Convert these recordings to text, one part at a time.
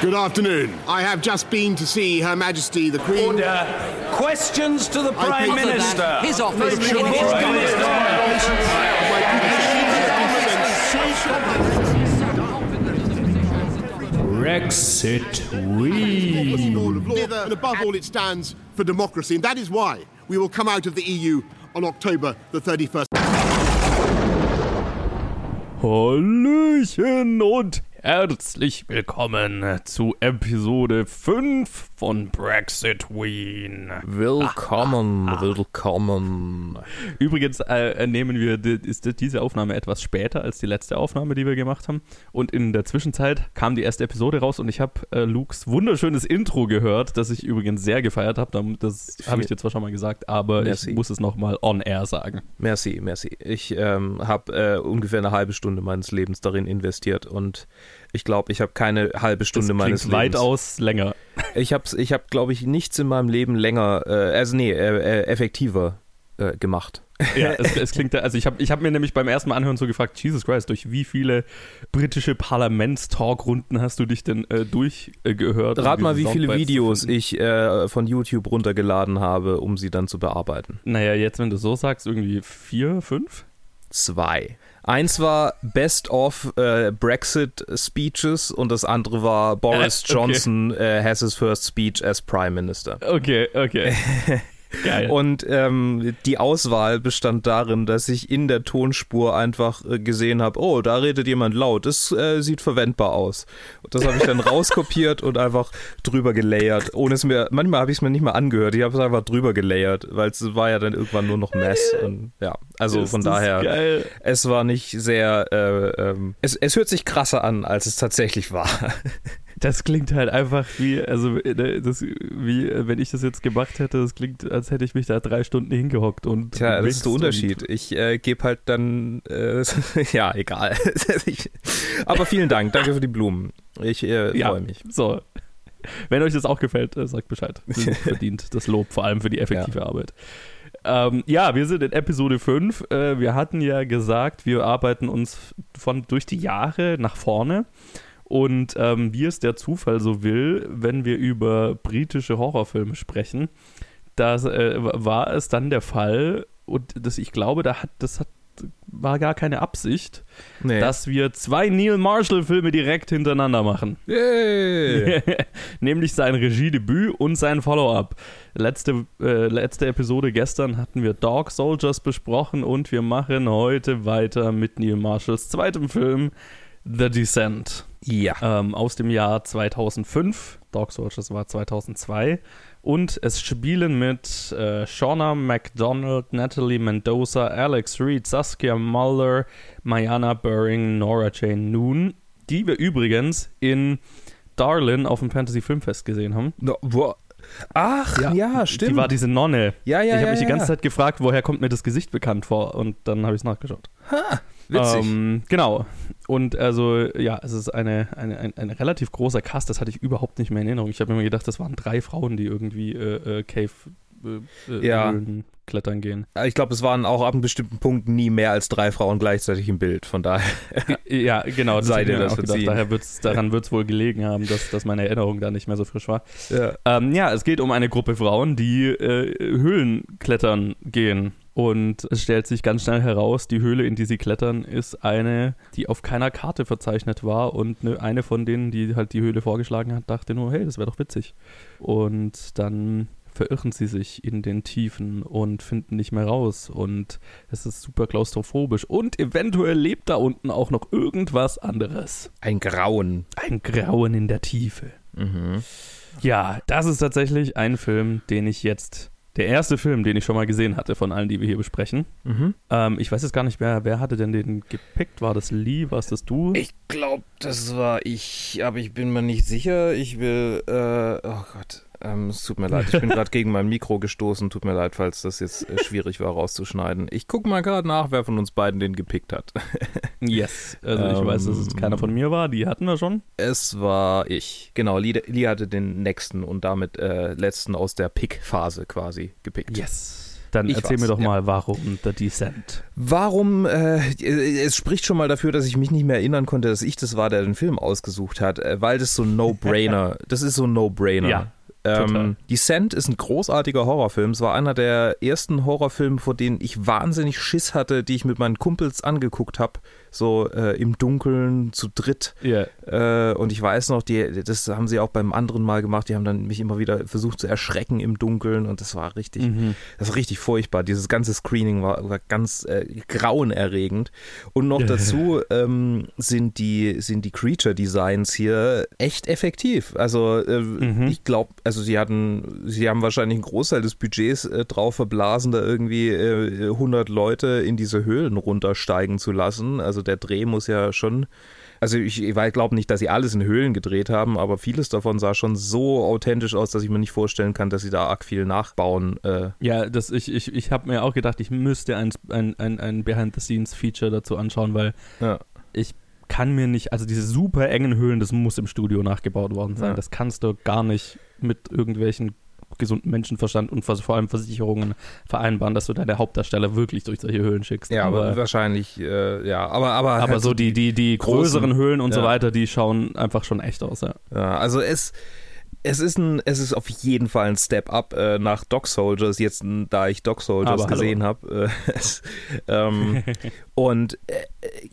Good afternoon. I have just been to see Her Majesty the Queen. Order. Questions to the Prime think that Minister. His office. Make sure His Prime Brexit Lord of we. law, and above all, it stands for democracy, and that is why we will come out of the EU on October the 31st. Hallöchen und herzlich willkommen zu Episode 5 von Brexit Wien. Willkommen, willkommen. Übrigens äh, nehmen wir ist diese Aufnahme etwas später als die letzte Aufnahme, die wir gemacht haben. Und in der Zwischenzeit kam die erste Episode raus und ich habe äh, Lukes wunderschönes Intro gehört, das ich übrigens sehr gefeiert habe. Das habe ich dir zwar schon mal gesagt, aber Merci. ich muss es nochmal on air sagen. Merci, merci. Ich ähm, habe äh, ungefähr eine halbe Stunde meines Lebens darin investiert und ich glaube, ich habe keine halbe Stunde das meines Lebens. weitaus länger. Ich habe, ich hab, glaube ich, nichts in meinem Leben länger, äh, also nee, äh, äh, effektiver äh, gemacht. Ja, es, es klingt, also ich habe ich hab mir nämlich beim ersten Mal anhören so gefragt, Jesus Christ, durch wie viele britische Parlamentstalkrunden hast du dich denn äh, durchgehört? um Rat mal, wie viele Videos ich äh, von YouTube runtergeladen habe, um sie dann zu bearbeiten. Naja, jetzt, wenn du so sagst, irgendwie vier, fünf? Zwei. Eins war Best of äh, Brexit Speeches und das andere war Boris Äh, okay. Johnson äh, has his first speech as Prime Minister. Okay, okay. Geil. Und ähm, die Auswahl bestand darin, dass ich in der Tonspur einfach äh, gesehen habe, oh, da redet jemand laut, das äh, sieht verwendbar aus. Und das habe ich dann rauskopiert und einfach drüber gelayert, ohne es mir, manchmal habe ich es mir nicht mal angehört, ich habe es einfach drüber gelayert, weil es war ja dann irgendwann nur noch Mess. Und, ja, also Ist von daher, Geil. es war nicht sehr, äh, ähm, es, es hört sich krasser an, als es tatsächlich war. Das klingt halt einfach wie, also äh, das, wie, äh, wenn ich das jetzt gemacht hätte, das klingt, als hätte ich mich da drei Stunden hingehockt und. Tja, das ist der Unterschied. Ich äh, gebe halt dann, äh, ja, egal. Aber vielen Dank, danke für die Blumen. Ich äh, ja, freue mich. So. Wenn euch das auch gefällt, äh, sagt Bescheid. Verdient das Lob, vor allem für die effektive Arbeit. Ähm, ja, wir sind in Episode 5. Äh, wir hatten ja gesagt, wir arbeiten uns von durch die Jahre nach vorne. Und ähm, wie es der Zufall so will, wenn wir über britische Horrorfilme sprechen, das äh, war es dann der Fall, und das, ich glaube, da hat, das hat, war gar keine Absicht, Nee. dass wir zwei Neil Marshall-Filme direkt hintereinander machen. Yay. Nämlich sein Regiedebüt und sein Follow-up. Letzte, äh, letzte Episode gestern hatten wir Dog Soldiers besprochen und wir machen heute weiter mit Neil Marshalls zweitem Film The Descent ja. ähm, aus dem Jahr 2005. Dog Soldiers war 2002. Und es spielen mit äh, Shauna McDonald, Natalie Mendoza, Alex Reed, Saskia Muller, Mayana Buring, Nora Jane Noon, die wir übrigens in Darlin auf dem Fantasy Filmfest gesehen haben. No, wo, ach, ja, stimmt. Die war diese Nonne. Ja, ja, ich habe ja, mich die ja. ganze Zeit gefragt, woher kommt mir das Gesicht bekannt vor? Und dann habe ich es nachgeschaut. Witzig. Ähm, genau. Und also, ja, es ist eine, eine, ein, ein relativ großer Cast, das hatte ich überhaupt nicht mehr in Erinnerung. Ich habe mir immer gedacht, das waren drei Frauen, die irgendwie äh, äh, Cave äh, äh, Ja. Klettern gehen. ich glaube, es waren auch ab einem bestimmten Punkt nie mehr als drei Frauen gleichzeitig im Bild. Von daher. Ja, genau. Das Sei dir das gedacht. Daher wird's, daran wird es wohl gelegen haben, dass, dass meine Erinnerung da nicht mehr so frisch war. Ja. Ähm, ja, es geht um eine Gruppe Frauen, die äh, Höhlen klettern gehen. Und es stellt sich ganz schnell heraus, die Höhle, in die sie klettern, ist eine, die auf keiner Karte verzeichnet war. Und ne, eine von denen, die halt die Höhle vorgeschlagen hat, dachte nur, hey, das wäre doch witzig. Und dann verirren sie sich in den Tiefen und finden nicht mehr raus. Und es ist super klaustrophobisch. Und eventuell lebt da unten auch noch irgendwas anderes. Ein Grauen. Ein Grauen in der Tiefe. Mhm. Ja, das ist tatsächlich ein Film, den ich jetzt. Der erste Film, den ich schon mal gesehen hatte von allen, die wir hier besprechen. Mhm. Ähm, ich weiß jetzt gar nicht, wer, wer hatte denn den gepickt? War das Lee? War es das du? Ich glaube, das war ich, aber ich bin mir nicht sicher. Ich will, äh, oh Gott, ähm, es tut mir leid. Ich bin gerade gegen mein Mikro gestoßen. Tut mir leid, falls das jetzt äh, schwierig war rauszuschneiden. Ich gucke mal gerade nach, wer von uns beiden den gepickt hat. Yes. Also ich Ähm, weiß, dass es keiner von mir war. Die hatten wir schon. Es war ich. Genau, Lee, Lee hatte den nächsten und damit äh, letzten aus der Pick-Phase quasi gepickt. Yes. Dann Ich erzähl weiß, mir doch ja. mal, warum The Descent. Warum, äh, es spricht schon mal dafür, dass ich mich nicht mehr erinnern konnte, dass ich das war, der den Film ausgesucht hat, äh, weil das so ein No-Brainer, das ist so ein No-Brainer. Ja. Ähm, Descent ist ein großartiger Horrorfilm. Es war einer der ersten Horrorfilme, vor denen ich wahnsinnig Schiss hatte, die ich mit meinen Kumpels angeguckt habe. So äh, im Dunkeln, zu dritt. Ja. Äh, und ich weiß noch, die, das haben sie auch beim anderen Mal gemacht. Die haben dann mich immer wieder versucht zu erschrecken im Dunkeln und das war richtig, Mhm. das war richtig furchtbar. Dieses ganze Screening war, war ganz äh, grauenerregend. Und noch dazu ähm, sind die, sind die Creature Designs hier echt effektiv. Also äh, Mhm. ich glaube, also sie hatten, sie haben wahrscheinlich einen Großteil des Budgets äh, drauf verblasen, da irgendwie äh, 100 Leute in diese Höhlen runtersteigen zu lassen. Also der Dreh muss ja schon also ich, ich glaube nicht, dass sie alles in Höhlen gedreht haben, aber vieles davon sah schon so authentisch aus, dass ich mir nicht vorstellen kann, dass sie da arg viel nachbauen. Äh, Ja, das, ich, ich, ich habe mir auch gedacht, ich müsste ein, ein, ein, ein Behind-the-Scenes-Feature dazu anschauen, weil ja. ich kann mir nicht, also diese super engen Höhlen, das muss im Studio nachgebaut worden sein. Ja. Das kannst du gar nicht mit irgendwelchen gesunden Menschenverstand und vor allem Versicherungen vereinbaren, dass du deine Hauptdarsteller wirklich durch solche Höhlen schickst. Ja, aber, aber, wahrscheinlich, äh, ja, aber aber, aber halt so die, die, die großen- größeren Höhlen und so ja. weiter, die schauen einfach schon echt aus, ja. Ja, also es, es ist ein, es ist auf jeden Fall ein Step up äh, nach Dog Soldiers, jetzt da ich Dog Soldiers Aber gesehen habe. Äh, ähm, und äh,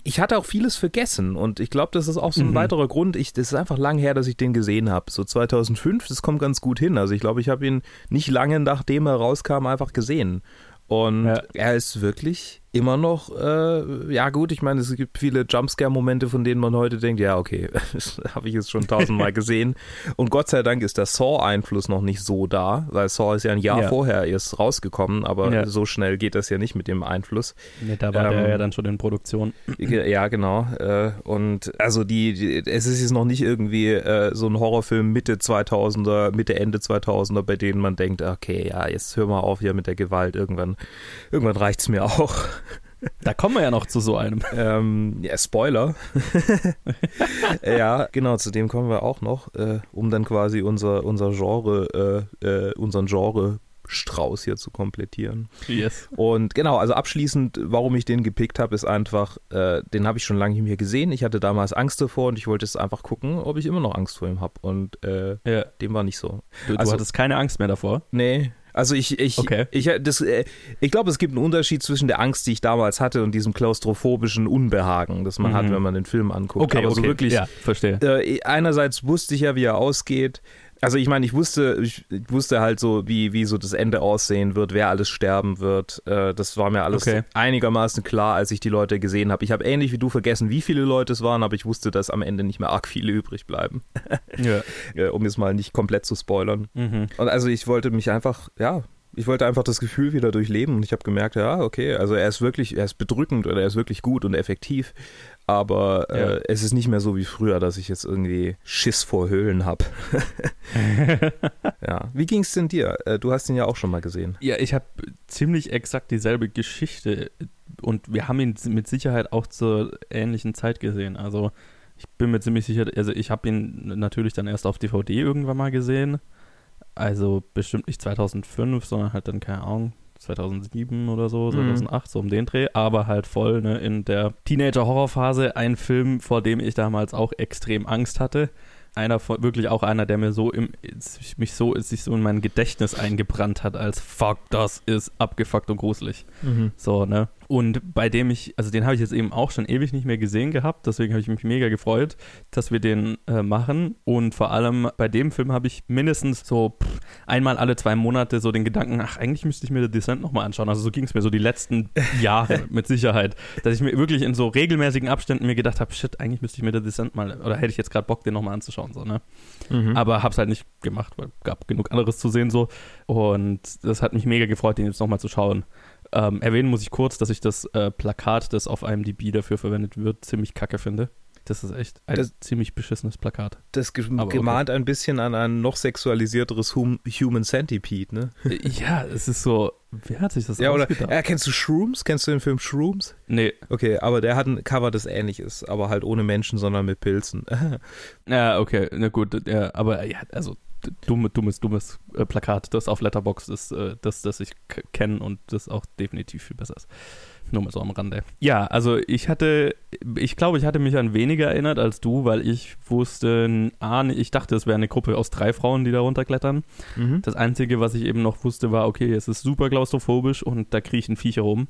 ich hatte auch vieles vergessen und ich glaube, das ist auch so ein Mhm. weiterer Grund. Ich, das ist einfach lang her, dass ich den gesehen habe. So 2005, das kommt ganz gut hin. Also ich glaube, ich habe ihn nicht lange nachdem er rauskam einfach gesehen. Und Ja. er ist wirklich immer noch, äh, ja gut, ich meine, es gibt viele Jumpscare-Momente, von denen man heute denkt, ja okay, habe ich jetzt schon tausendmal gesehen. Und Gott sei Dank ist der Saw-Einfluss noch nicht so da, weil Saw ist ja ein Jahr Ja. vorher erst rausgekommen, aber Ja. so schnell geht das ja nicht mit dem Einfluss. Nee, da war Ähm, der ja dann schon in Produktion. Ja, genau. Äh, Und also die, die, es ist jetzt noch nicht irgendwie äh, so ein Horrorfilm Mitte 2000er, Mitte, Ende 2000er, bei denen man denkt, okay, ja, jetzt hör mal auf hier mit der Gewalt, irgendwann, irgendwann reicht's mir auch. Da kommen wir ja noch zu so einem. Ähm, ja, Spoiler. ja, genau, zu dem kommen wir auch noch, äh, um dann quasi unser, unser Genre, äh, äh, unseren Genre Strauß hier zu komplettieren. Yes. Und genau, also abschließend, warum ich den gepickt habe, ist einfach, äh, den habe ich schon lange nicht mehr gesehen. Ich hatte damals Angst davor und ich wollte jetzt einfach gucken, ob ich immer noch Angst vor ihm habe. Und äh, Ja. dem war nicht so. Du, du Also- hattest keine Angst mehr davor. Nee. Also ich, ich, Okay. ich, das, äh, ich glaube, es gibt einen Unterschied zwischen der Angst, die ich damals hatte, und diesem klaustrophobischen Unbehagen, das man Mhm. hat, wenn man den Film anguckt. Aber so wirklich, Ja, verstehe. äh, einerseits wusste ich ja, wie er ausgeht. Also ich meine, ich wusste, ich wusste halt so, wie, wie so das Ende aussehen wird, wer alles sterben wird. Äh, das war mir alles Okay. einigermaßen klar, als ich die Leute gesehen habe. Ich habe ähnlich wie du vergessen, wie viele Leute es waren, aber ich wusste, dass am Ende nicht mehr arg viele übrig bleiben, Ja. äh, um jetzt mal nicht komplett zu spoilern. Mhm. Und also ich wollte mich einfach, ja, ich wollte einfach das Gefühl wieder durchleben und ich habe gemerkt, ja, okay, also er ist wirklich, er ist bedrückend oder er ist wirklich gut und effektiv, aber äh, Ja. es ist nicht mehr so wie früher, dass ich jetzt irgendwie Schiss vor Höhlen habe. ja, wie ging es denn dir? Äh, Du hast ihn ja auch schon mal gesehen. Ja, ich habe ziemlich exakt dieselbe Geschichte und wir haben ihn mit Sicherheit auch zur ähnlichen Zeit gesehen. Also ich bin mir ziemlich sicher, also ich habe ihn natürlich dann erst auf DVD irgendwann mal gesehen. Also bestimmt nicht 2005, sondern halt dann, keine Ahnung, 2007 oder so, Mhm. 2008, so um den Dreh, aber halt voll ne, in der Teenager-Horrorphase. Ein Film, vor dem ich damals auch extrem Angst hatte. Einer von, wirklich auch einer, der mir so im, mich so, sich so in mein Gedächtnis eingebrannt hat, als fuck, das ist abgefuckt und gruselig. So, ne? Und bei dem ich, also den habe ich jetzt eben auch schon ewig nicht mehr gesehen gehabt, deswegen habe ich mich mega gefreut, dass wir den äh, machen. Und vor allem bei dem Film habe ich mindestens so pff, einmal alle zwei Monate so den Gedanken, ach, eigentlich müsste ich mir The Descent nochmal anschauen. Also so ging es mir so die letzten Jahre mit Sicherheit, dass ich mir wirklich in so regelmäßigen Abständen mir gedacht habe, shit, eigentlich müsste ich mir The Descent mal, oder hätte ich jetzt gerade Bock, den nochmal anzuschauen, so, ne? Mhm. Aber hab's halt nicht gemacht, weil gab genug anderes zu sehen so. Und das hat mich mega gefreut, den jetzt nochmal zu schauen. Ähm, erwähnen muss ich kurz, dass ich das äh, Plakat, das auf IMDb dafür verwendet wird, ziemlich kacke finde. Das ist echt ein Das- ziemlich beschissenes Plakat. Das ge Aber okay. gemahnt ein bisschen an ein noch sexualisierteres hum Human Centipede, ne? Äh, ja, es ist so, wer hat sich das Ja, oder, äh, kennst du Shrooms? Kennst du den Film Shrooms? nee, Okay, aber der hat ein Cover, das ähnlich ist, aber halt ohne Menschen, sondern mit Pilzen. ja, okay, na gut, ja, aber ja, also dumme, dummes, dummes äh, Plakat, das auf Letterbox ist, äh, das, das ich kenne und das auch definitiv viel besser ist. Nur mal so am Rande. Ja, also ich hatte, ich glaube, ich hatte mich an weniger erinnert als du, weil ich wusste, ah, ich dachte, es wäre eine Gruppe aus drei Frauen, die da runterklettern. Mhm. Das Einzige, was ich eben noch wusste, war, okay, es ist super klaustrophobisch und da kriechen Viecher rum.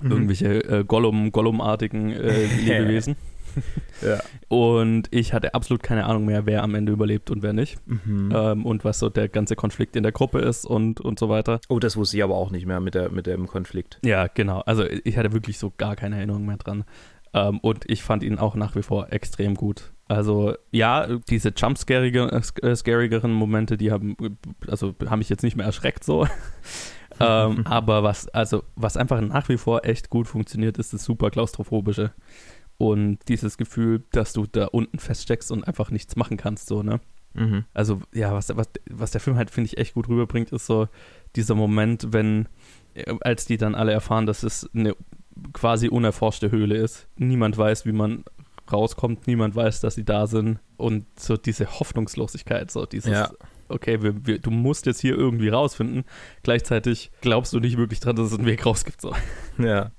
Mhm. Irgendwelche äh, Gollum, Gollum-artigen äh, Lebewesen. Ja. Und ich hatte absolut keine Ahnung mehr, wer am Ende überlebt und wer nicht. Mhm. Ähm, und was so der ganze Konflikt in der Gruppe ist und, und so weiter. Oh, das wusste ich aber auch nicht mehr mit, der, mit dem Konflikt. Ja, genau. Also ich hatte wirklich so gar keine Erinnerung mehr dran. Ähm, und ich fand ihn auch nach wie vor extrem gut. Also ja, diese jumpscarigeren Momente, die haben, also haben mich jetzt nicht mehr erschreckt so. ähm, aber was, also was einfach nach wie vor echt gut funktioniert, ist das super klaustrophobische. Und dieses Gefühl, dass du da unten feststeckst und einfach nichts machen kannst, so, ne? Mhm. Also, ja, was, was, was der Film halt, finde ich, echt gut rüberbringt, ist so dieser Moment, wenn, äh, als die dann alle erfahren, dass es eine quasi unerforschte Höhle ist. Niemand weiß, wie man rauskommt, niemand weiß, dass sie da sind. Und so diese Hoffnungslosigkeit, so dieses, Ja. okay, wir, wir, du musst jetzt hier irgendwie rausfinden. Gleichzeitig glaubst du nicht wirklich dran, dass es einen Weg raus gibt. So. Ja.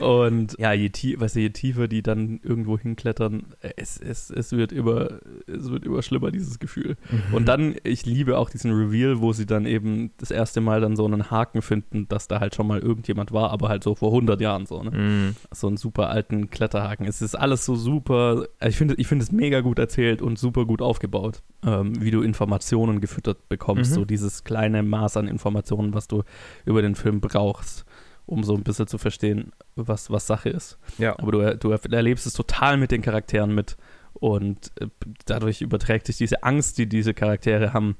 Und ja, je, tie weißt du, je tiefer die dann irgendwo hinklettern, es, es, es, wird immer, es wird immer schlimmer, dieses Gefühl. Und dann, ich liebe auch diesen Reveal, wo sie dann eben das erste Mal dann so einen Haken finden, dass da halt schon mal irgendjemand war, aber halt so vor 100 Jahren so, ne? Mhm. So einen super alten Kletterhaken. Es ist alles so super, ich finde ich finde es mega gut erzählt und super gut aufgebaut, ähm, wie du Informationen gefüttert bekommst, Mhm. so dieses kleine Maß an Informationen, was du über den Film brauchst, um so ein bisschen zu verstehen, was, was Sache ist. Ja. Aber du, du erlebst es total mit den Charakteren mit und äh, dadurch überträgt sich diese Angst, die diese Charaktere haben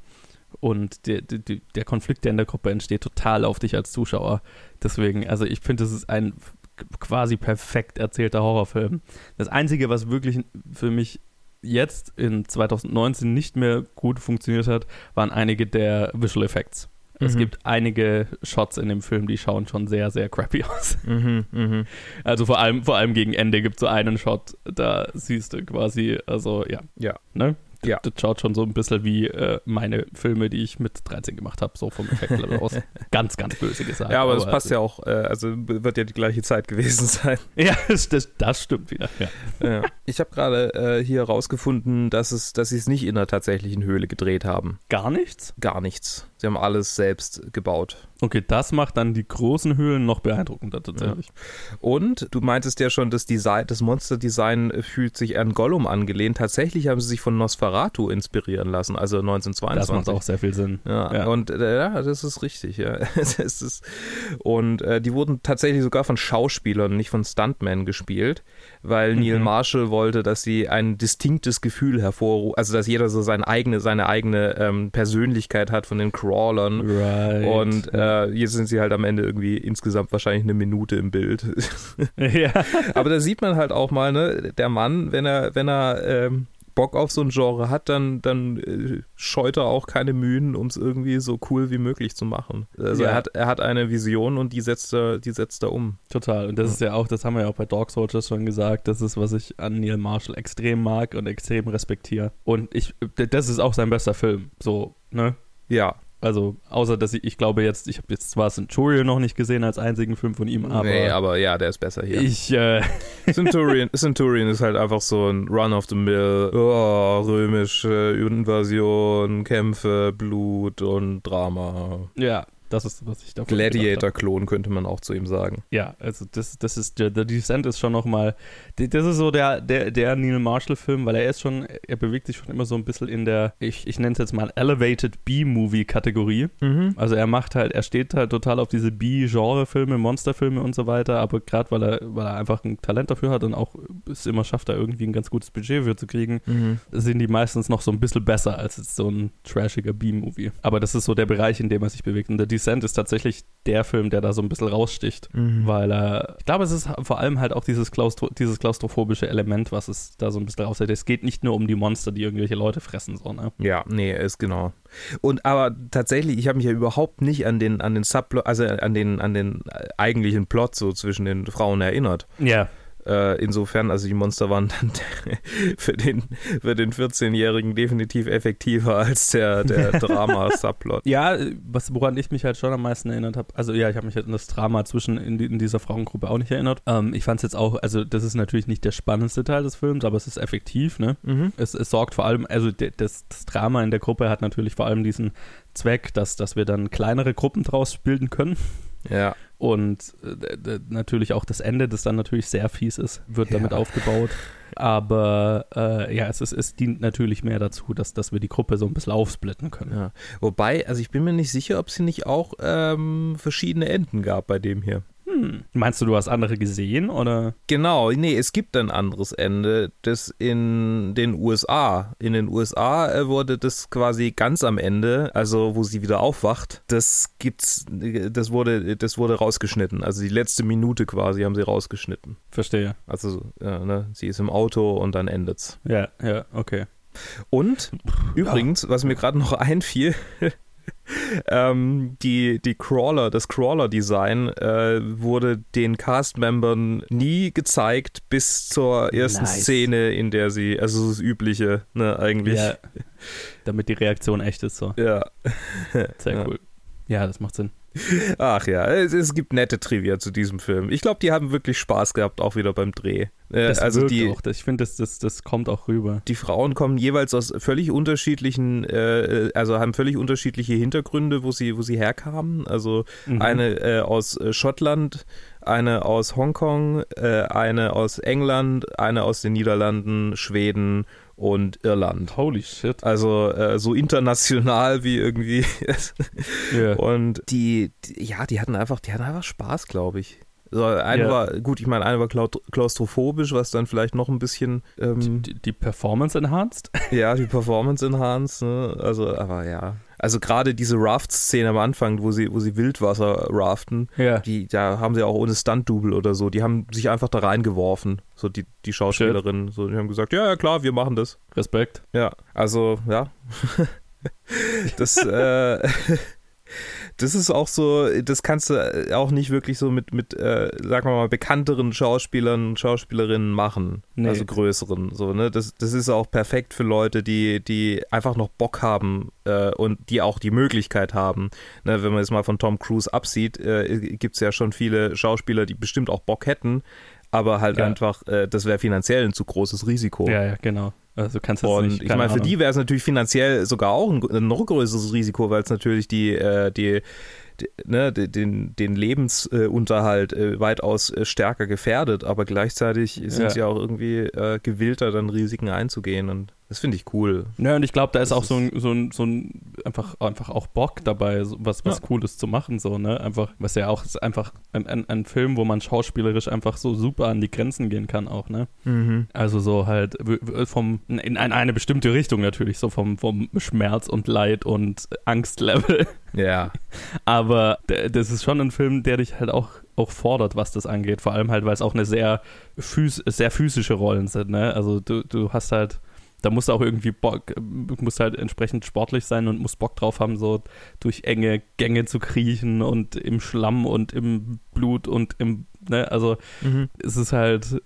und der, der, der Konflikt, der in der Gruppe entsteht, total auf dich als Zuschauer. Deswegen, also ich finde, das ist ein quasi perfekt erzählter Horrorfilm. Das Einzige, was wirklich für mich jetzt in 2019 nicht mehr gut funktioniert hat, waren einige der Visual Effects. Es Mhm. gibt einige Shots in dem Film, die schauen schon sehr, sehr crappy aus. Mhm. Mhm. Also vor allem, vor allem gegen Ende gibt es so einen Shot, da siehst du quasi, also ja, Ja. ne? Ja. Das schaut schon so ein bisschen wie äh, meine Filme, die ich mit 13 gemacht habe, so vom Effektlevel aus. Ganz, ganz böse gesagt. Ja, aber das passt ja auch, äh, also wird ja die gleiche Zeit gewesen sein. Ja, das, das, das stimmt wieder. Ja. Ja. Ich habe gerade äh, hier rausgefunden, dass, es, dass sie es nicht in einer tatsächlichen Höhle gedreht haben. Gar nichts? Gar nichts. Sie haben alles selbst gebaut. Okay, das macht dann die großen Höhlen noch beeindruckender tatsächlich. Und du meintest ja schon, das, Design, das Monsterdesign fühlt sich an Gollum angelehnt. Tatsächlich haben sie sich von Nosferatu inspirieren lassen, also Das 1922. macht auch sehr viel Sinn. Ja, Ja. und äh, ja, das ist richtig, ja. das ist, und äh, die wurden tatsächlich sogar von Schauspielern, nicht von Stuntmen gespielt, weil Neil Mhm. Marshall wollte, dass sie ein distinktes Gefühl hervorrufen, also dass jeder so seine eigene, seine eigene ähm, Persönlichkeit hat von den Crawlern. Right. Und äh, jetzt sind sie halt am Ende irgendwie insgesamt wahrscheinlich eine Minute im Bild. ja. Aber da sieht man halt auch mal, ne, der Mann, wenn er, wenn er ähm, Bock auf so ein Genre hat, dann, dann äh, scheut er auch keine Mühen, um es irgendwie so cool wie möglich zu machen. Also Ja. er, hat, er hat eine Vision und die setzt er, die setzt er um. Total. Und das ist ja auch, das haben wir ja auch bei Dog Soldiers schon gesagt, das ist, was ich an Neil Marshall extrem mag und extrem respektiere. Und ich, das ist auch sein bester Film. So, ne? Ja, Also, außer dass ich, ich glaube jetzt, ich habe jetzt zwar Centurion noch nicht gesehen als einzigen Film von ihm, aber, nee, aber ja, der ist besser hier. ich, äh, Centurion, Centurion ist halt einfach so ein Run of the Mill, oh, römische Invasion, Kämpfe, Blut und Drama. ja, das ist, was ich davon. Gladiator-Klon könnte man auch zu ihm sagen. Ja, also das, das ist, der, der Descent ist schon nochmal, das ist so der, der, der Neil Marshall-Film, weil er ist schon, er bewegt sich schon immer so ein bisschen in der, ich, ich nenne es jetzt mal Elevated B-Movie-Kategorie. Mhm. Also er macht halt, er steht halt total auf diese B-Genre-Filme, Monsterfilme und so weiter, aber gerade weil er, weil er einfach ein Talent dafür hat und auch es immer schafft, da irgendwie ein ganz gutes Budget für zu kriegen, Mhm. sind die meistens noch so ein bisschen besser als so ein trashiger B-Movie. Aber das ist so der Bereich, in dem er sich bewegt. Und der Descent ist tatsächlich der Film, der da so ein bisschen raussticht. Mhm. Weil er, ich glaube, es ist vor allem halt auch dieses, Klaustro dieses klaustrophobische Element, was es da so ein bisschen rausstellt. Es geht nicht nur um die Monster, die irgendwelche Leute fressen, so, ne? Ja, nee, ist genau. Und aber tatsächlich, ich habe mich ja überhaupt nicht an den an den Subplot, also an den an den eigentlichen Plot so zwischen den Frauen erinnert. Ja. Äh, insofern, also die Monster waren dann für den, für den 14-Jährigen definitiv effektiver als der, der Drama-Subplot. Ja, was, woran ich mich halt schon am meisten erinnert habe, also ja, ich habe mich halt an das Drama zwischen in, in dieser Frauengruppe auch nicht erinnert. Ähm, ich fand es jetzt auch, also das ist natürlich nicht der spannendste Teil des Films, aber es ist effektiv, ne? Mhm. Es, es sorgt vor allem, also das, das Drama in der Gruppe hat natürlich vor allem diesen Zweck, dass, dass wir dann kleinere Gruppen draus bilden können. Ja. Und äh, natürlich auch das Ende, das dann natürlich sehr fies ist, wird Ja. damit aufgebaut. Aber äh, ja, es, ist, es dient natürlich mehr dazu, dass, dass wir die Gruppe so ein bisschen aufsplitten können. ja. Wobei, also ich bin mir nicht sicher, ob es hier nicht auch ähm, verschiedene Enden gab bei dem hier. Hm. Meinst du, du hast andere gesehen oder? Genau, nee, es gibt ein anderes Ende, das in den USA. In den USA äh, wurde das quasi ganz am Ende, also wo sie wieder aufwacht, das gibt's, das wurde, das wurde rausgeschnitten. Also die letzte Minute quasi haben sie rausgeschnitten. Verstehe. Also, ja, ne, sie ist im Auto und dann endet's. Ja, ja, okay. Und übrigens, was mir gerade noch einfiel, ähm, die, die Crawler, das Crawler-Design äh, wurde den Cast-Membern nie gezeigt bis zur ersten Nice. Szene, in der sie, also das Übliche, ne, eigentlich. Ja, damit die Reaktion echt ist, so. Ja. Sehr Ja. cool. Ja, das macht Sinn. Ach ja, es, es gibt nette Trivia zu diesem Film. Ich glaube, die haben wirklich Spaß gehabt, auch wieder beim Dreh. Äh, Das also wirkt die, auch. Ich finde, das, das, das kommt auch rüber. die Frauen kommen jeweils aus völlig unterschiedlichen, äh, also haben völlig unterschiedliche Hintergründe, wo sie, wo sie herkamen. Also Mhm. eine äh, aus äh, Schottland, eine aus Hongkong, äh, eine aus England, eine aus den Niederlanden, Schweden und Irland. Holy shit. Also äh, so international wie irgendwie. Ja. Und die, die, ja, die hatten einfach, die hatten einfach Spaß, glaube ich. So, eine Ja. war, gut, ich meine, eine war klaustrophobisch, was dann vielleicht noch ein bisschen, ähm, Die, die Performance enhanced? ja, die Performance enhanced, ne? Also, aber ja. Also gerade diese Raft-Szene am Anfang, wo sie, wo sie Wildwasser raften, Ja. die, da haben sie auch ohne Stunt-Double oder so, die haben sich einfach da reingeworfen, so die, die Schauspielerinnen, so, die haben gesagt, ja, ja, klar, wir machen das. Respekt. Ja, also, ja. das, äh, das ist auch so, das kannst du auch nicht wirklich so mit, mit äh, sagen wir mal, bekannteren Schauspielern und Schauspielerinnen machen. Nee. Also größeren. So, ne? das, das ist auch perfekt für Leute, die, die einfach noch Bock haben äh, und die auch die Möglichkeit haben. Ne? Wenn man jetzt mal von Tom Cruise absieht, äh, gibt es ja schon viele Schauspieler, die bestimmt auch Bock hätten, aber halt Ja. einfach, äh, das wäre finanziell ein zu großes Risiko. Ja, ja, genau. Also du kannst Und nicht, ich meine, für die wäre es natürlich finanziell sogar auch ein, ein noch größeres Risiko, weil es natürlich die, äh, die, die ne, den, den Lebensunterhalt äh, weitaus äh, stärker gefährdet, aber gleichzeitig sind Ja. sie auch irgendwie äh, gewillter, dann Risiken einzugehen. Und das finde ich cool. Ja, und ich glaube, da ist Das auch so ein, so ein, so ein einfach, einfach auch Bock dabei, so was, was Ja. Cooles zu machen, so, ne? Einfach, was ja auch ist einfach ein, ein, ein Film, wo man schauspielerisch einfach so super an die Grenzen gehen kann, auch, ne? Also so halt vom, in in eine bestimmte Richtung natürlich, so vom, vom Schmerz und Leid und Angstlevel. Ja. Aber das ist schon ein Film, der dich halt auch, auch fordert, was das angeht. Vor allem halt, weil es auch eine sehr, phys sehr physische Rollen sind, ne? Also du, du hast halt, da musst du auch irgendwie Bock, musst halt entsprechend sportlich sein und musst Bock drauf haben, so durch enge Gänge zu kriechen und im Schlamm und im Blut und im, ne? Also Mhm. es ist halt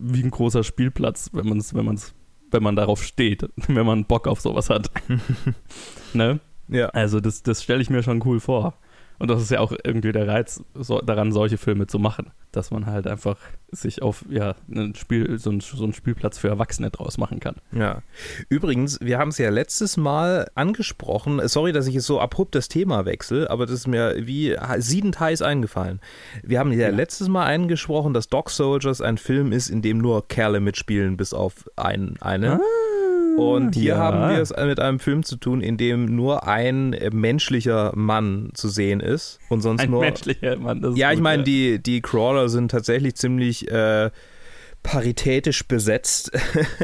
wie ein großer Spielplatz, wenn man es, wenn man es, wenn man darauf steht, wenn man Bock auf sowas hat. ne? Ja. Also das, das stelle ich mir schon cool vor. Und das ist ja auch irgendwie der Reiz so, daran, solche Filme zu machen. Dass man halt einfach sich auf ja, ein Spiel, so, ein, so einen Spielplatz für Erwachsene draus machen kann. Ja. Übrigens, wir haben es ja letztes Mal angesprochen. Sorry, dass ich jetzt so abrupt das Thema wechsle, aber das ist mir wie siedend heiß eingefallen. Wir haben ja, letztes Mal angesprochen, dass Dog Soldiers ein Film ist, in dem nur Kerle mitspielen, bis auf ein, eine. Und hier ja. haben wir es mit einem Film zu tun, in dem nur ein menschlicher Mann zu sehen ist und sonst Ein nur menschlicher Mann. Das ja, ich gut, meine, die, die Crawler sind tatsächlich ziemlich äh, paritätisch besetzt.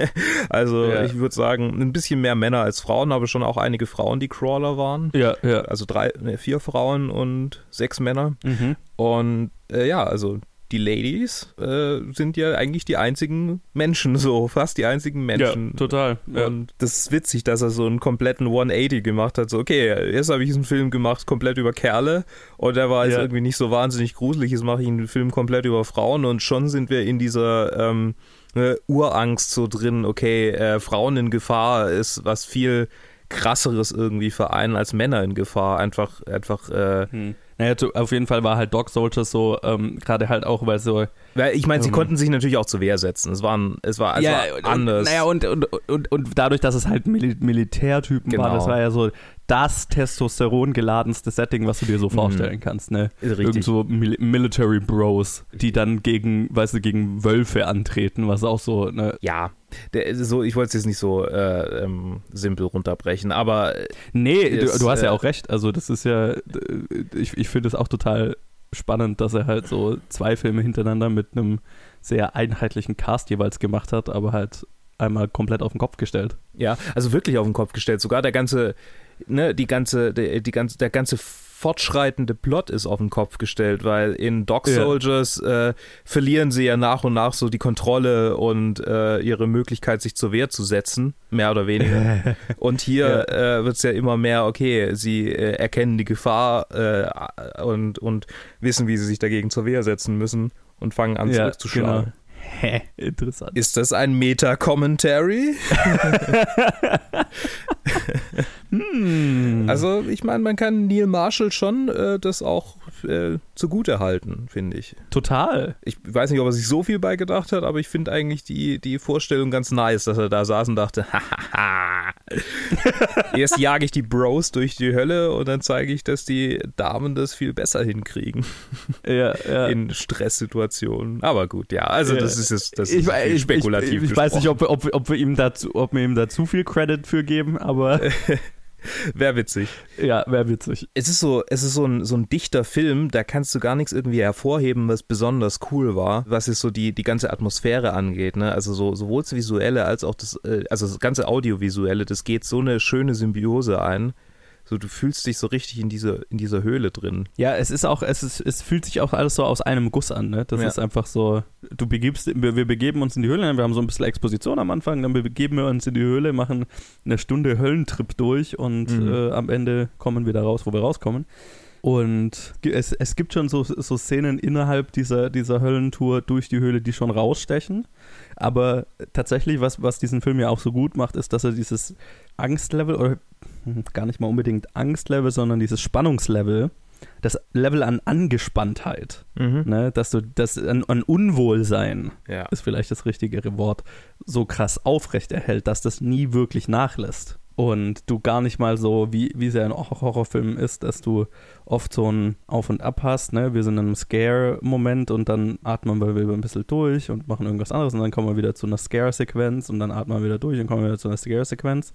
also Ja. ich würde sagen, ein bisschen mehr Männer als Frauen, aber schon auch einige Frauen, die Crawler waren. Ja, ja. Also drei, ne, vier Frauen und sechs Männer. Mhm. Und äh, ja, also die Ladies äh, sind ja eigentlich die einzigen Menschen, so fast die einzigen Menschen. Ja, total. Ja. Und das ist witzig, dass er so einen kompletten 180 gemacht hat. So, okay, jetzt habe ich diesen Film gemacht, komplett über Kerle. Und der war jetzt Ja. irgendwie nicht so wahnsinnig gruselig. Jetzt mache ich einen Film komplett über Frauen. Und schon sind wir in dieser ähm, ne, Urangst so drin. Okay, äh, Frauen in Gefahr ist was viel krasseres irgendwie für einen als Männer in Gefahr. Einfach, einfach, äh, Hm. Naja, auf jeden Fall war halt Dog Soldiers so, ähm, gerade halt auch, weil so. weil ich meine, sie Ähm. konnten sich natürlich auch zur Wehr setzen. Es waren, es war, es war und, anders. Naja, und, und, und, und dadurch, dass es halt Mil Militärtypen Genau. waren, das war ja so das Testosteron-geladenste Setting, was du dir so vorstellen kannst, ne? Mhm. Richtig. Irgend so Mil Military Bros, die dann gegen, weißt du, gegen Wölfe antreten, was auch so, ne? ja, der, so, ich wollte es jetzt nicht so äh, ähm, simpel runterbrechen, aber äh, Nee, du, du hast ja äh, auch recht. Also, das ist ja, ich, ich finde es auch total spannend, dass er halt so zwei Filme hintereinander mit einem sehr einheitlichen Cast jeweils gemacht hat, aber halt einmal komplett auf den Kopf gestellt. ja, also wirklich auf den Kopf gestellt. Sogar der ganze, ne, die ganze, der, die ganze, der ganze fortschreitende Plot ist auf den Kopf gestellt, weil in Dog Ja. Soldiers äh, verlieren sie ja nach und nach so die Kontrolle und äh, ihre Möglichkeit, sich zur Wehr zu setzen, mehr oder weniger. Und hier äh, wird es ja immer mehr, okay, sie äh, erkennen die Gefahr äh, und, und wissen, wie sie sich dagegen zur Wehr setzen müssen und fangen an zurückzuschlagen. Hä, interessant. Ist das ein Meta-Commentary? Hm. Also, ich meine, man kann Neil Marshall schon äh, das auch äh, zugute halten, finde ich. Total. Ich weiß nicht, ob er sich so viel beigedacht hat, aber ich finde eigentlich die, die Vorstellung ganz nice, dass er da saß und dachte, hahaha. Erst jage ich die Bros durch die Hölle und dann zeige ich, dass die Damen das viel besser hinkriegen Ja, ja. in Stresssituationen. Aber gut, ja, also Ja. das ist jetzt das ich, ist viel ich, spekulativ. ich, ich weiß nicht, ob, ob, ob, wir ihm dazu, ob wir ihm da zu viel Credit für geben, aber Wäre witzig. ja, wäre witzig. Es ist so, es ist so ein, so ein dichter Film, da kannst du gar nichts irgendwie hervorheben, was besonders cool war, was jetzt so die, die ganze Atmosphäre angeht, ne? Also so, sowohl das Visuelle als auch das, äh, also das ganze Audiovisuelle, das geht so eine schöne Symbiose ein. So, du fühlst dich so richtig in dieser, in dieser Höhle drin. Ja, es ist auch, es ist, es fühlt sich auch alles so aus einem Guss an, ne? Das Ja. ist einfach so, du begibst, wir, wir begeben uns in die Höhle, wir haben so ein bisschen Exposition am Anfang, dann begeben wir uns in die Höhle, machen eine Stunde Höllentrip durch und Mhm. äh, am Ende kommen wir da raus, wo wir rauskommen. Und es, es gibt schon so, so Szenen innerhalb dieser, dieser Höllentour durch die Höhle, die schon rausstechen. Aber tatsächlich, was, was diesen Film ja auch so gut macht, ist, dass er dieses Angstlevel, oder hm, gar nicht mal unbedingt Angstlevel, sondern dieses Spannungslevel, das Level an Angespanntheit, ne, dass du das an, an Unwohlsein Ja. ist vielleicht das richtigere Wort, so krass aufrechterhält, dass das nie wirklich nachlässt. Und du gar nicht mal so, wie, wie es ja in Hor- Horrorfilmen ist, dass du oft so ein Auf und Ab hast, ne? Wir sind in einem Scare-Moment und dann atmen wir wieder ein bisschen durch und machen irgendwas anderes und dann kommen wir wieder zu einer Scare-Sequenz und dann atmen wir wieder durch und kommen wir wieder zu einer Scare-Sequenz.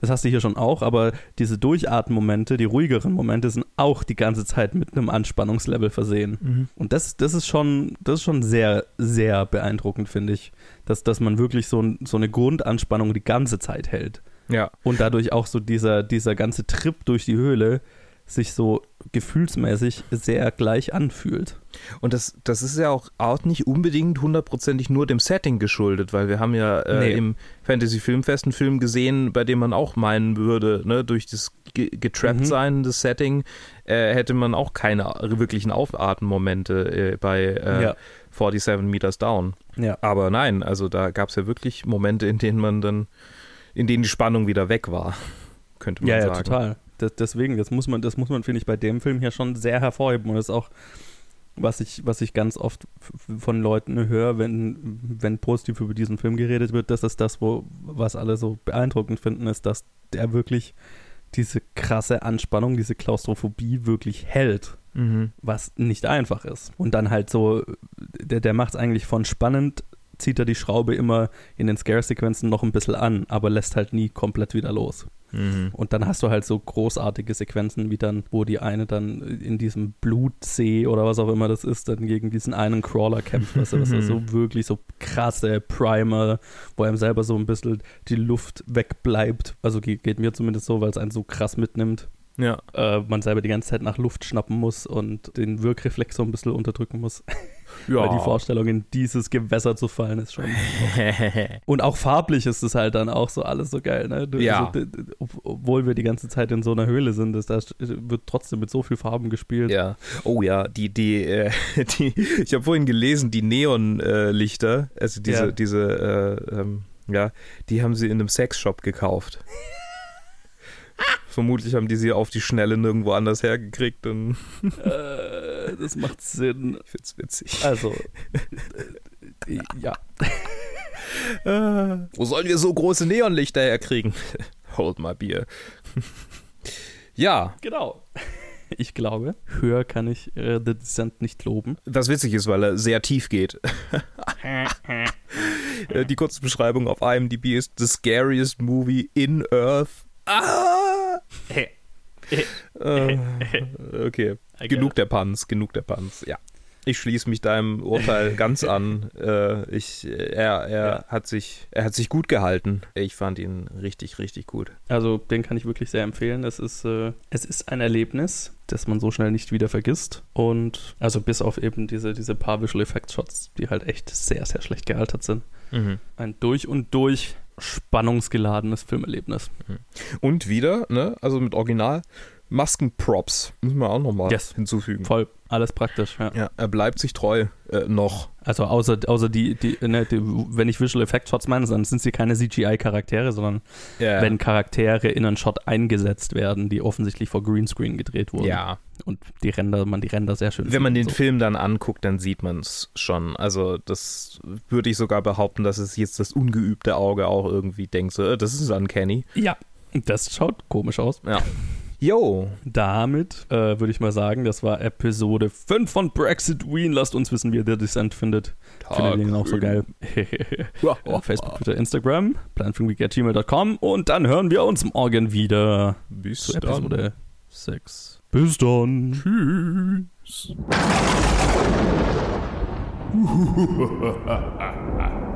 Das hast du hier schon auch, aber diese Durchatmen-Momente, die ruhigeren Momente, sind auch die ganze Zeit mit einem Anspannungslevel versehen. Und das, das ist schon, das ist schon sehr, sehr beeindruckend, finde ich, dass, dass man wirklich so, so eine Grundanspannung die ganze Zeit hält. Ja. Und dadurch auch so dieser, dieser ganze Trip durch die Höhle sich so gefühlsmäßig sehr gleich anfühlt. Und das, das ist ja auch, auch nicht unbedingt hundertprozentig nur dem Setting geschuldet, weil wir haben ja äh, Nee. im Fantasy-Filmfest einen Film gesehen, bei dem man auch meinen würde, ne, durch das ge getrappt sein des Setting äh, hätte man auch keine wirklichen Aufatmenmomente äh, bei äh, Ja. 47 Meters Down. Ja. Aber nein, also da gab es ja wirklich Momente, in denen man dann, in denen die Spannung wieder weg war, könnte man Ja, ja, sagen. total. Das, deswegen, das muss man, das muss man, finde ich, bei dem Film hier schon sehr hervorheben. Und das ist auch, was ich, was ich ganz oft von Leuten höre, wenn, wenn positiv über diesen Film geredet wird, das ist das, wo, was alle so beeindruckend finden, ist, dass der wirklich diese krasse Anspannung, diese Klaustrophobie wirklich hält. Mhm. was nicht einfach ist. Und dann halt so, der, der macht es eigentlich von spannend, zieht er die Schraube immer in den Scare-Sequenzen noch ein bisschen an, aber lässt halt nie komplett wieder los. Mhm. Und dann hast du halt so großartige Sequenzen, wie dann, wo die eine dann in diesem Blutsee oder was auch immer das ist, dann gegen diesen einen Crawler kämpft, weißt du, was er so wirklich so krasse Primer, wo einem selber so ein bisschen die Luft wegbleibt. Also geht, geht mir zumindest so, weil es einen so krass mitnimmt Ja. äh, man selber die ganze Zeit nach Luft schnappen muss und den Wirkreflex so ein bisschen unterdrücken muss. Ja. Weil die Vorstellung, in dieses Gewässer zu fallen, ist schon. Und auch farblich ist es halt dann auch so alles so geil, ne? Du, Ja. Also, obwohl wir die ganze Zeit in so einer Höhle sind, ist, da wird trotzdem mit so viel Farben gespielt. Ja. Oh ja, die, die, äh, die ich habe vorhin gelesen, die Neonlichter, also diese, Ja. diese, äh, ähm, ja, die haben sie in einem Sexshop gekauft. Vermutlich haben die sie auf die Schnelle nirgendwo anders hergekriegt und Äh, das macht Sinn. ich find's witzig. Also, äh, äh, ja. Äh, wo sollen wir so große Neonlichter herkriegen? Hold my beer. ja, Genau. Ich glaube, höher kann ich äh, The Descent nicht loben. was witzig ist, weil er sehr tief geht. Äh, die kurze Beschreibung auf IMDb ist The scariest movie in Earth. Ah! Äh, okay, genug der Puns, genug der Puns, ja. Ich schließe mich deinem Urteil ganz an. Äh, ich, er er Ja. hat sich, er hat sich gut gehalten. Ich fand ihn richtig, richtig gut. Also, den kann ich wirklich sehr empfehlen. Es ist, äh, es ist ein Erlebnis, das man so schnell nicht wieder vergisst. Und also bis auf eben diese, diese paar Visual Effects Shots, die halt echt sehr, sehr schlecht gealtert sind. Ein durch und durch spannungsgeladenes Filmerlebnis. Und wieder, ne, also mit Original, Maskenprops. Müssen wir auch nochmal Yes. hinzufügen. Voll, alles praktisch, ja. Ja, er bleibt sich treu. Äh, noch. Also außer, außer die, die, ne, die, wenn ich Visual Effects Shots meine, dann sind sie keine CGI-Charaktere, sondern Ja. wenn Charaktere in einen Shot eingesetzt werden, die offensichtlich vor Greenscreen gedreht wurden. ja. Und die Ränder, man die Ränder sehr schön Wenn man den sieht. Film dann anguckt, dann sieht man es schon. Also das würde ich sogar behaupten, dass es jetzt das ungeübte Auge auch irgendwie denkt, so, äh, das ist uncanny. So. Ja, das schaut komisch aus. Ja. Yo. Damit äh, würde ich mal sagen, das war Episode 5 von Brexit Wien. Lasst uns wissen, wie ihr The Descent findet. Findet ihr ihn auch so geil? Facebook, Twitter, Instagram, planfilmweek.gmail.com und dann hören wir uns morgen wieder Bis zu Episode 6. Bis dann. Tschüss.